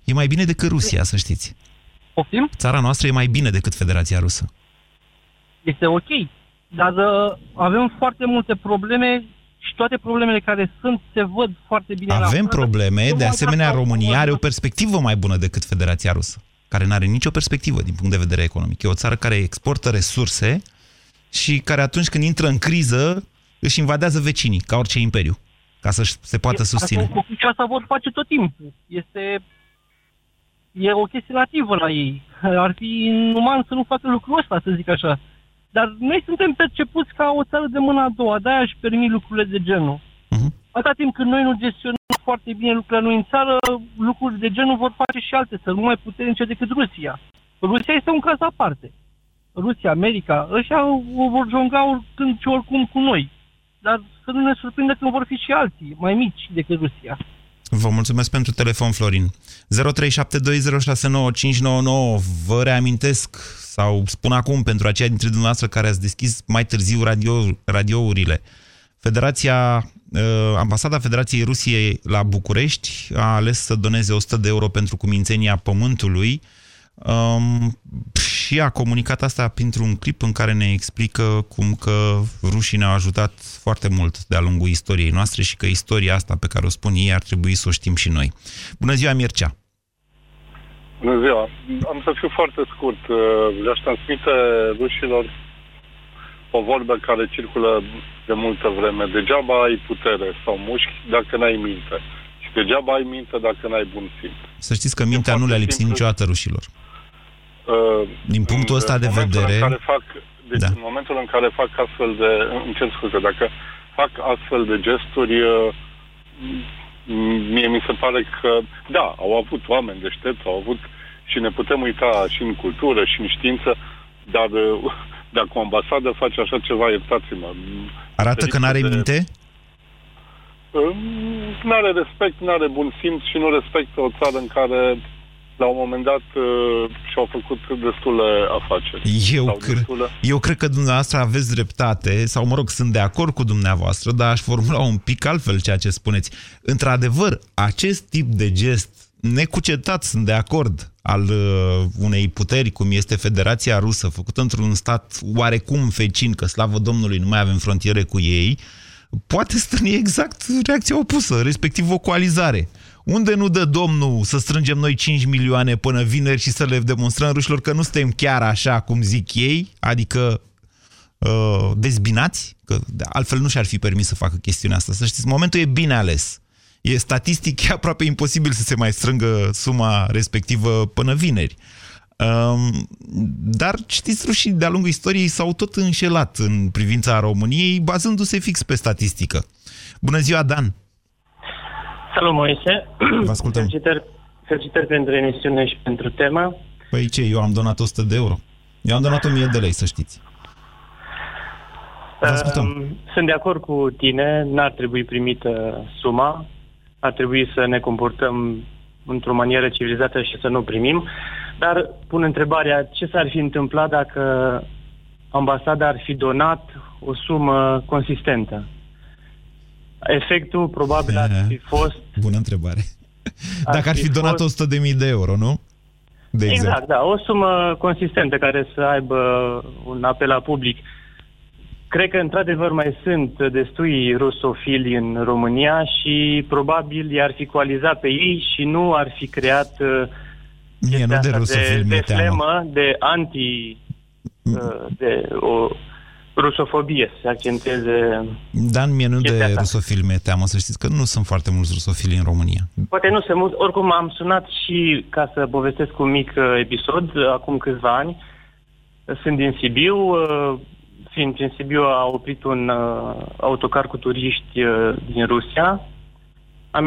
E mai bine decât Rusia, să știți. Poftim? Țara noastră e mai bine decât Federația Rusă. Este ok. Dar uh, avem foarte multe probleme și toate problemele care sunt se văd foarte bine. Avem probleme, de asemenea România are o perspectivă mai bună decât Federația Rusă, care nu are nicio perspectivă din punct de vedere economic. E o țară care exportă resurse și care atunci când intră în criză își invadează vecinii, ca orice imperiu, ca să se poată susține. Și asta vor face tot timpul. Este e o chestie nativă la ei. Ar fi inuman să nu facă lucrul ăsta, să zic așa. Dar noi suntem percepuți ca o țară de mâna a doua, de-aia își permit lucrurile de genul. Uh-huh. Atâta timp când noi nu gestionăm foarte bine lucrurile noi în țară, lucruri de genul vor face și alte țări, nu mai puternice decât Rusia. Rusia este un caz aparte. Rusia, America, ăștia o vor jonga oricând și oricum cu noi. Dar să nu ne surprindă că vor fi și alții, mai mici decât Rusia. Vă mulțumesc pentru telefon, Florin. 0372069599. Vă reamintesc sau spun acum pentru aceia dintre dumneavoastră care ați deschis mai târziu radio, radiourile. Federația, uh, Ambasada Federației Rusiei la București a ales să doneze 100 de euro pentru cumințenia pământului um, și a comunicat asta printr-un clip în care ne explică cum că rușii ne-au ajutat foarte mult de-a lungul istoriei noastre și că istoria asta pe care o spun ei ar trebui să o știm și noi. Bună ziua, Mircea! Bună ziua! Am să fiu foarte scurt. Le-aș transmite rușilor o vorbă care circulă de multă vreme. Degeaba ai putere sau mușchi dacă n-ai minte. Și degeaba ai minte dacă n-ai bun simț. Să știți că mintea nu le-a lipsit simplu. niciodată rușilor. Uh, Din punctul ăsta de vedere... În care fac, deci da. în momentul în care fac astfel de... Îmi cer scuze, dacă fac astfel de gesturi, uh, mie mi se pare că, da, au avut oameni deștepți, au avut și ne putem uita și în cultură și în știință, dar uh, dacă o ambasadă face așa ceva, iertați-mă. Arată că n-are de... minte? Nu are respect, nu are bun simț și nu respectă o țară în care la un moment dat uh, și-au făcut destule afaceri. Eu, cre- destule... eu cred că dumneavoastră aveți dreptate, sau mă rog, sunt de acord cu dumneavoastră, dar aș formula un pic altfel ceea ce spuneți. Într-adevăr, acest tip de gest necucetat, sunt de acord, al uh, unei puteri, cum este Federația Rusă, făcută într-un stat oarecum vecin, că slavă Domnului nu mai avem frontiere cu ei, poate stârni exact reacția opusă, respectiv o coalizare. Unde nu dă Domnul să strângem noi 5 milioane până vineri și să le demonstrăm rușilor că nu suntem chiar așa cum zic ei, adică uh, dezbinați, că altfel nu și-ar fi permis să facă chestiunea asta. Să știți, momentul e bine ales. E statistic e aproape imposibil să se mai strângă suma respectivă până vineri. Um, dar știți, rușii de-a lungul istoriei s-au tot înșelat în privința României, bazându-se fix pe statistică. Bună ziua, Dan! Salut, Moise! Vă ascultăm! Felicitări, felicitări pentru emisiune și pentru temă. Păi ce, eu am donat 100 de euro. Eu am donat 1000 de lei, să știți. Vă ascultăm. Sunt de acord cu tine, n-ar trebui primită suma, ar trebui să ne comportăm într-o manieră civilizată și să nu primim. Dar pun întrebarea, ce s-ar fi întâmplat dacă ambasada ar fi donat o sumă consistentă? Efectul probabil ar fi fost... Bună întrebare. Ar Dacă ar fi, fi donat fost... 100 de mii de euro, nu? De exact, exemplu. da. O sumă consistentă care să aibă un apel la public. Cred că, într-adevăr, mai sunt destui rusofili în România și probabil i-ar fi coalizat pe ei și nu ar fi creat Mie nu de rusofili, de, de flemă, de anti... de o rusofobie, să accenteze... Dan, mie nu de asta. rusofili mi teamă, să știți că nu sunt foarte mulți rusofili în România. Poate nu sunt mulți, oricum am sunat și ca să povestesc un mic uh, episod, uh, acum câțiva ani, sunt din Sibiu, uh, fiind în Sibiu a oprit un autocar cu turiști din Rusia, am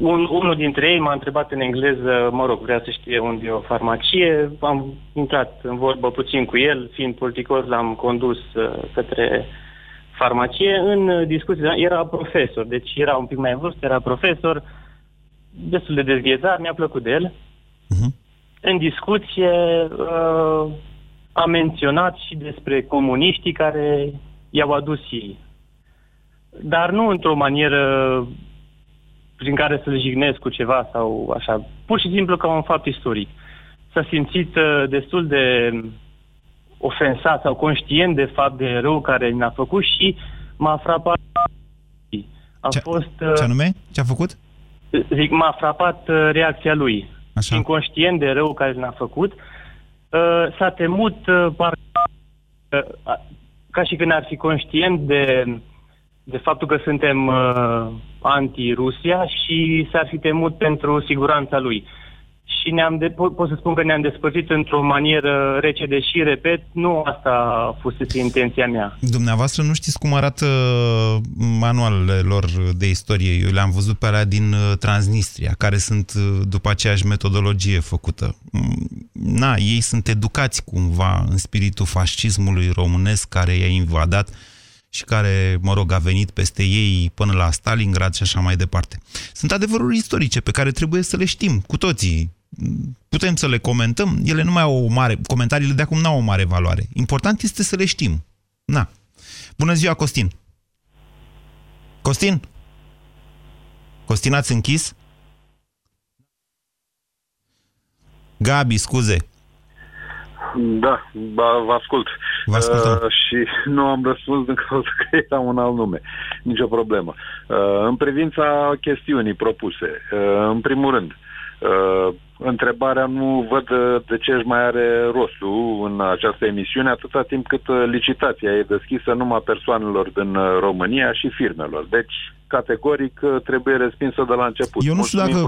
un, unul dintre ei m-a întrebat în engleză, mă rog, vrea să știe unde e o farmacie. Am intrat în vorbă puțin cu el, fiind politicos, l-am condus uh, către farmacie. În discuție, era profesor, deci era un pic mai vârstă, era profesor, destul de dezghețat, mi-a plăcut de el. Uh-huh. În discuție uh, a menționat și despre comuniștii care i-au adus ei. Dar nu într-o manieră prin care să-l jignesc cu ceva sau așa. Pur și simplu ca un fapt istoric. S-a simțit uh, destul de ofensat sau conștient de fapt de rău care ne-a făcut și m-a frapat. A ce, fost... Ce anume? Ce a făcut? Zic, m-a frapat reacția lui. Așa. Inconștient de rău care ne-a făcut, s-a temut parcă ca și când ar fi conștient de, de faptul că suntem uh, anti-Rusia și s-ar fi temut pentru siguranța lui. Și ne-am de, pot, pot să spun că ne-am despărțit într-o manieră rece, deși, repet, nu asta a fost intenția mea. Dumneavoastră nu știți cum arată manualele lor de istorie. Eu le-am văzut pe alea din uh, Transnistria, care sunt uh, după aceeași metodologie făcută. Mm, na, ei sunt educați cumva în spiritul fascismului românesc care i-a invadat și care, mă rog, a venit peste ei până la Stalingrad și așa mai departe. Sunt adevăruri istorice pe care trebuie să le știm cu toții. Putem să le comentăm, ele nu mai au o mare, comentariile de acum nu au o mare valoare. Important este să le știm. Na. Bună ziua, Costin! Costin? Costin, ați închis? Gabi, scuze. Da, vă ascult. Vă ascultăm. Uh, și nu am răspuns din cauza că era un alt nume. Nicio problemă. Uh, în privința chestiunii propuse, uh, în primul rând, uh, întrebarea nu văd de ce își mai are rostul în această emisiune atâta timp cât licitația e deschisă numai persoanelor din România și firmelor. Deci categoric uh, trebuie respinsă de la început. Eu nu știu, dacă,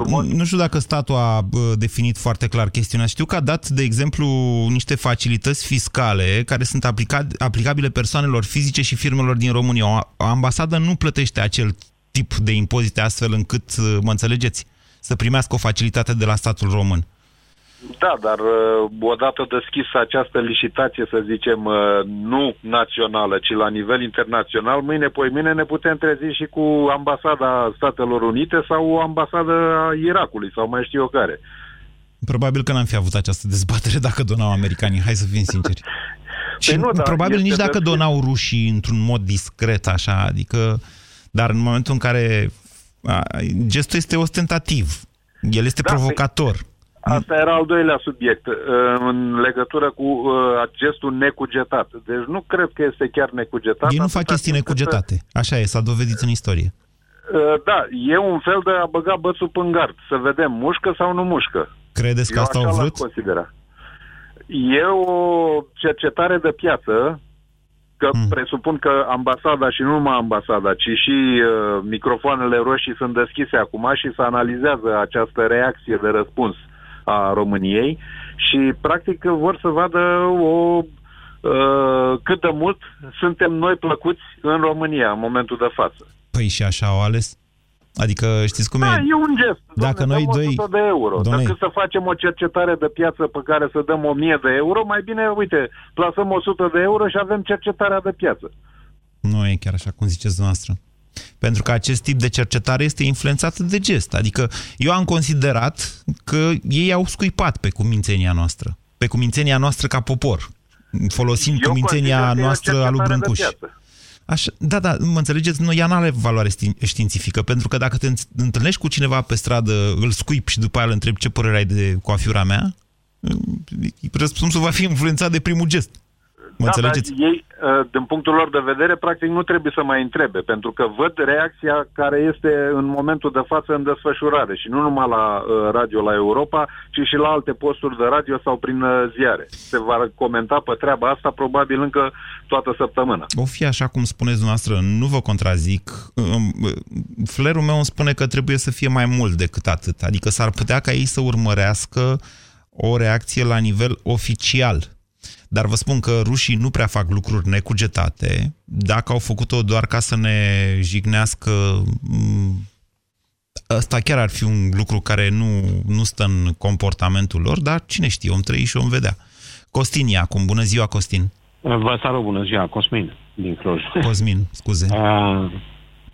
nu știu dacă statul a definit foarte clar chestiunea. Știu că a dat, de exemplu, niște facilități fiscale care sunt aplica, aplicabile persoanelor fizice și firmelor din România. O ambasadă nu plătește acel tip de impozite astfel încât, uh, mă înțelegeți, să primească o facilitate de la statul român. Da, dar uh, odată deschisă această licitație, să zicem, uh, nu națională, ci la nivel internațional, mâine, poi mâine ne putem trezi și cu ambasada Statelor Unite sau ambasada Irakului sau mai știu eu care. Probabil că n-am fi avut această dezbatere dacă donau americanii, hai să fim sinceri. și păi nu, da, probabil nici dacă deschis. donau rușii într-un mod discret, așa, adică, dar în momentul în care a, gestul este ostentativ, el este da, provocator. Pe Asta era al doilea subiect, uh, în legătură cu uh, gestul necugetat. Deci nu cred că este chiar necugetat. Ei nu fac chestii necugetate. Așa e, s-a dovedit în istorie. Uh, da, e un fel de a băga bățul în gard, să vedem mușcă sau nu mușcă. Credeți că Eu asta au vrut? Considera. E o cercetare de piață, că hmm. presupun că ambasada și nu numai ambasada, ci și uh, microfoanele roșii sunt deschise acum și se analizează această reacție de răspuns a României și practic vor să vadă o uh, cât de mult suntem noi plăcuți în România în momentul de față. Păi și așa au ales? Adică știți cum da, e? e un gest. Dacă Doamne, noi doi... de euro. Doamne... Dacă să facem o cercetare de piață pe care să dăm 1000 de euro, mai bine, uite, plasăm 100 de euro și avem cercetarea de piață. Nu e chiar așa cum ziceți dumneavoastră. Pentru că acest tip de cercetare este influențat de gest. Adică eu am considerat că ei au scuipat pe cumințenia noastră. Pe cumințenia noastră ca popor. Folosind eu cumințenia noastră a lui Brâncuș. Așa, da, da, mă înțelegeți, nu, ea nu are valoare științifică, pentru că dacă te întâlnești cu cineva pe stradă, îl scuip și după aia îl întrebi ce părere ai de coafiura mea, răspunsul va fi influențat de primul gest. Mă da, înțelegeți? Dar ei, ă, din punctul lor de vedere, practic nu trebuie să mai întrebe, pentru că văd reacția care este în momentul de față în desfășurare și nu numai la ă, radio la Europa, ci și la alte posturi de radio sau prin ă, ziare. Se va comenta pe treaba asta probabil încă toată săptămâna. O fi așa cum spuneți dumneavoastră, nu vă contrazic. Flerul meu îmi spune că trebuie să fie mai mult decât atât. Adică s-ar putea ca ei să urmărească o reacție la nivel oficial dar vă spun că rușii nu prea fac lucruri necugetate. Dacă au făcut-o doar ca să ne jignească, ăsta chiar ar fi un lucru care nu, nu stă în comportamentul lor, dar cine știe, om trăi și om vedea. Costin acum. Bună ziua, Costin! Vă salut, bună ziua, Cosmin, din Cluj. Cosmin, scuze. Uh,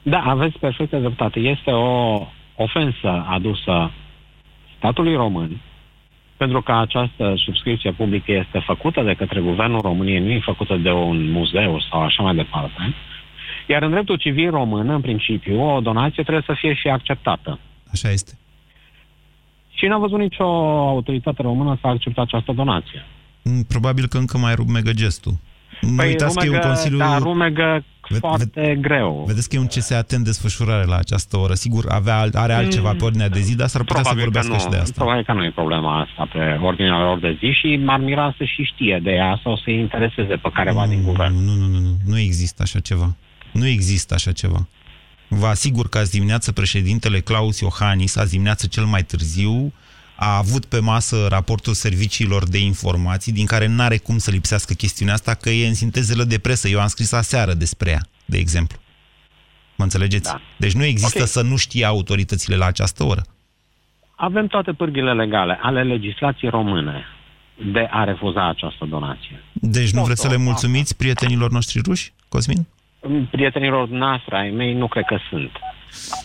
da, aveți perfectă dreptate. Este o ofensă adusă statului român pentru că această subscripție publică este făcută de către Guvernul României, nu e făcută de un muzeu sau așa mai departe. Iar în dreptul civil român, în principiu, o donație trebuie să fie și acceptată. Așa este. Și n-a văzut nicio autoritate română să accepte această donație. Mm, probabil că încă mai rumegă gestul. Păi, nu uitați rumegă, că e un consiliu... Da, rumegă foarte ve- greu. Vedeți că e un CSAT în desfășurare la această oră. Sigur, avea, are altceva pe ordinea de zi, dar s-ar putea Probabil să vorbească nu, și de asta. Probabil că nu e problema asta pe ordinea lor de zi și m-ar mira să și știe de ea sau să intereseze pe careva nu, din guvern. Nu, nu, nu, nu, nu există așa ceva. Nu există așa ceva. Vă asigur că azi dimineață președintele Claus Iohannis, azi dimineață cel mai târziu, a avut pe masă raportul serviciilor de informații, din care n-are cum să lipsească chestiunea asta, că e în sintezele de presă. Eu am scris aseară despre ea, de exemplu. Mă înțelegeți? Da. Deci nu există okay. să nu știe autoritățile la această oră. Avem toate pârghile legale ale legislației române de a refuza această donație. Deci nu vreți să le mulțumiți prietenilor noștri ruși, Cosmin? Prietenilor noastre, ai mei, nu cred că sunt.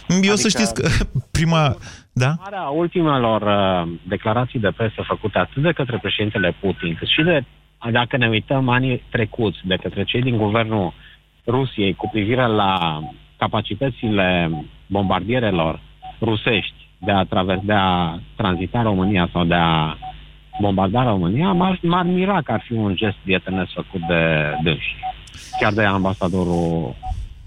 Eu adică, să știți că prima... Da? Marea ultimelor uh, declarații de presă făcute atât de către președintele Putin, cât și de, dacă ne uităm anii trecuți, de către cei din guvernul Rusiei cu privire la capacitățile bombardierelor rusești de a, traver, de a tranzita România sau de a bombarda România, m-ar, m-ar mira că ar fi un gest prietenesc făcut de dânsi. Chiar de ambasadorul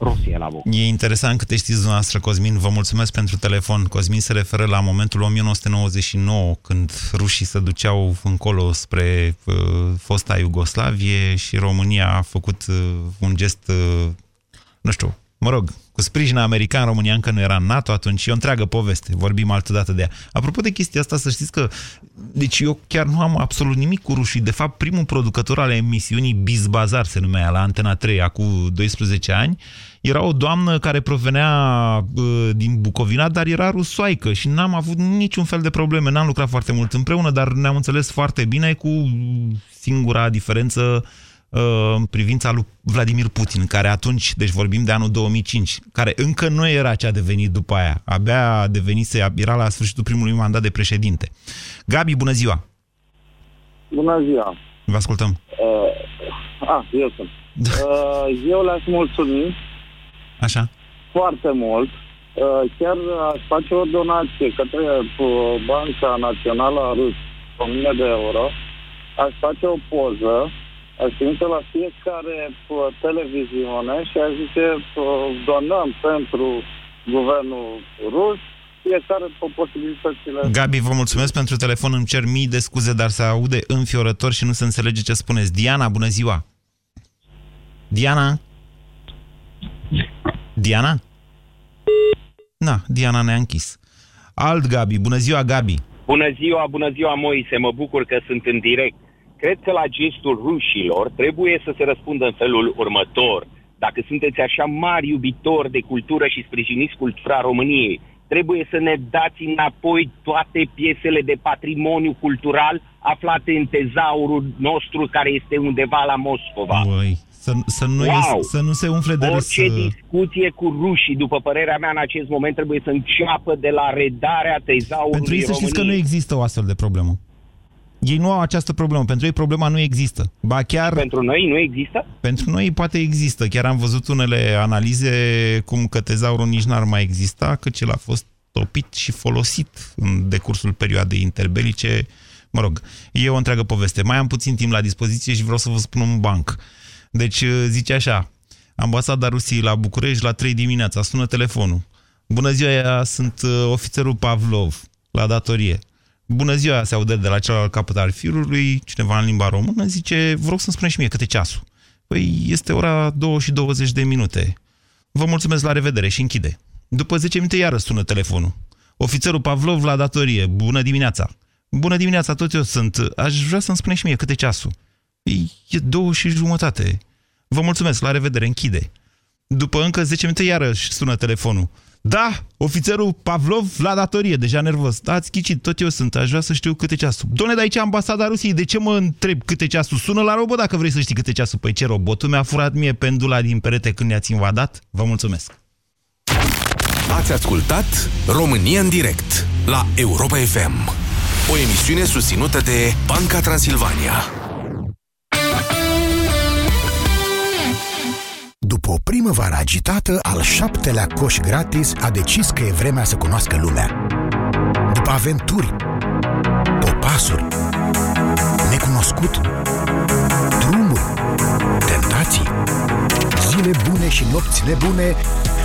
Rusie la București. E interesant câte știți dumneavoastră, Cosmin. Vă mulțumesc pentru telefon. Cosmin se referă la momentul 1999, când rușii se duceau încolo spre uh, fosta Iugoslavie și România a făcut uh, un gest, uh, nu știu, mă rog, cu sprijin american, România încă nu era în NATO atunci, e o întreagă poveste, vorbim altă dată de ea. Apropo de chestia asta, să știți că, deci eu chiar nu am absolut nimic cu rușii. De fapt, primul producător al emisiunii Bizbazar se numea la Antena 3, acum 12 ani, era o doamnă care provenea uh, din Bucovina, dar era rusoaică și n-am avut niciun fel de probleme. N-am lucrat foarte mult împreună, dar ne-am înțeles foarte bine cu singura diferență Uh, în privința lui Vladimir Putin, care atunci, deci vorbim de anul 2005, care încă nu era ce a devenit după aia. Abia a devenit, era la sfârșitul primului mandat de președinte. Gabi, bună ziua! Bună ziua! Vă ascultăm. Uh, ah, eu sunt. Da. Uh, eu le-aș mulțumi Așa. foarte mult. Uh, chiar aș face o donație către uh, Banca Națională a Rus, 1000 de euro. Aș face o poză aș trimite la fiecare uh, televiziune și aș zice uh, donăm pentru guvernul rus fiecare pe posibilitățile. Gabi, vă mulțumesc pentru telefon, îmi cer mii de scuze, dar se aude înfiorător și nu se înțelege ce spuneți. Diana, bună ziua! Diana? Diana? Na, Diana ne-a închis. Alt Gabi, bună ziua Gabi! Bună ziua, bună ziua Moise, mă bucur că sunt în direct. Cred că la gestul rușilor trebuie să se răspundă în felul următor. Dacă sunteți așa mari iubitori de cultură și sprijiniți cultura României, trebuie să ne dați înapoi toate piesele de patrimoniu cultural aflate în tezaurul nostru care este undeva la Moscova. Ui, să, să, nu wow. e, să nu se umfle de Orice râs. discuție cu rușii, după părerea mea, în acest moment trebuie să înceapă de la redarea tezaurului Pentru ei să știți că nu există o astfel de problemă. Ei nu au această problemă. Pentru ei problema nu există. Ba chiar... Pentru noi nu există? Pentru noi poate există. Chiar am văzut unele analize cum că tezaurul nici n-ar mai exista, că el a fost topit și folosit în decursul perioadei interbelice. Mă rog, e o întreagă poveste. Mai am puțin timp la dispoziție și vreau să vă spun un banc. Deci zice așa, ambasada Rusiei la București la 3 dimineața, sună telefonul. Bună ziua, sunt uh, ofițerul Pavlov la datorie. Bună ziua, se aude de la celălalt capăt al firului, cineva în limba română zice, vă rog să-mi spuneți și mie câte ceasul. Păi este ora 2 și 20 de minute. Vă mulțumesc, la revedere și închide. După 10 minute iară sună telefonul. Ofițerul Pavlov la datorie, bună dimineața. Bună dimineața, tot eu sunt. Aș vrea să-mi spuneți și mie câte ceasul. Păi, e două și jumătate. Vă mulțumesc, la revedere, închide. După încă 10 minute iară sună telefonul. Da, ofițerul Pavlov la datorie, deja nervos. Da, ați chicit, tot eu sunt, aș vrea să știu câte ceasul. Doamne, dar aici ambasada Rusiei, de ce mă întreb câte ceasul? Sună la robot dacă vrei să știi câte ceasul. Păi ce robotul mi-a furat mie pendula din perete când ne-ați invadat? Vă mulțumesc. Ați ascultat România în direct la Europa FM. O emisiune susținută de Banca Transilvania. După o primăvară agitată, al șaptelea coș gratis a decis că e vremea să cunoască lumea. După aventuri, popasuri, necunoscute necunoscut. Drumuri, tentații, zile bune și nopți nebune,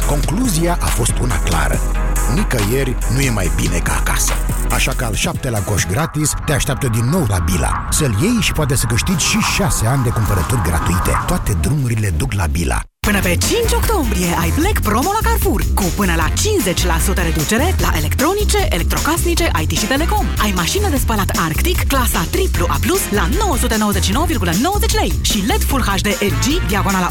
concluzia a fost una clară. Nicăieri nu e mai bine ca acasă. Așa că al șaptelea coș gratis te așteaptă din nou la Bila. Să-l iei și poate să câștigi și șase ani de cumpărături gratuite. Toate drumurile duc la Bila. Până pe 5 octombrie ai Black Promo la Carrefour cu până la 50% reducere la electronice, electrocasnice, IT și telecom. Ai mașină de spălat Arctic clasa AAA+, la 999,90 lei și LED Full HD LG diagonala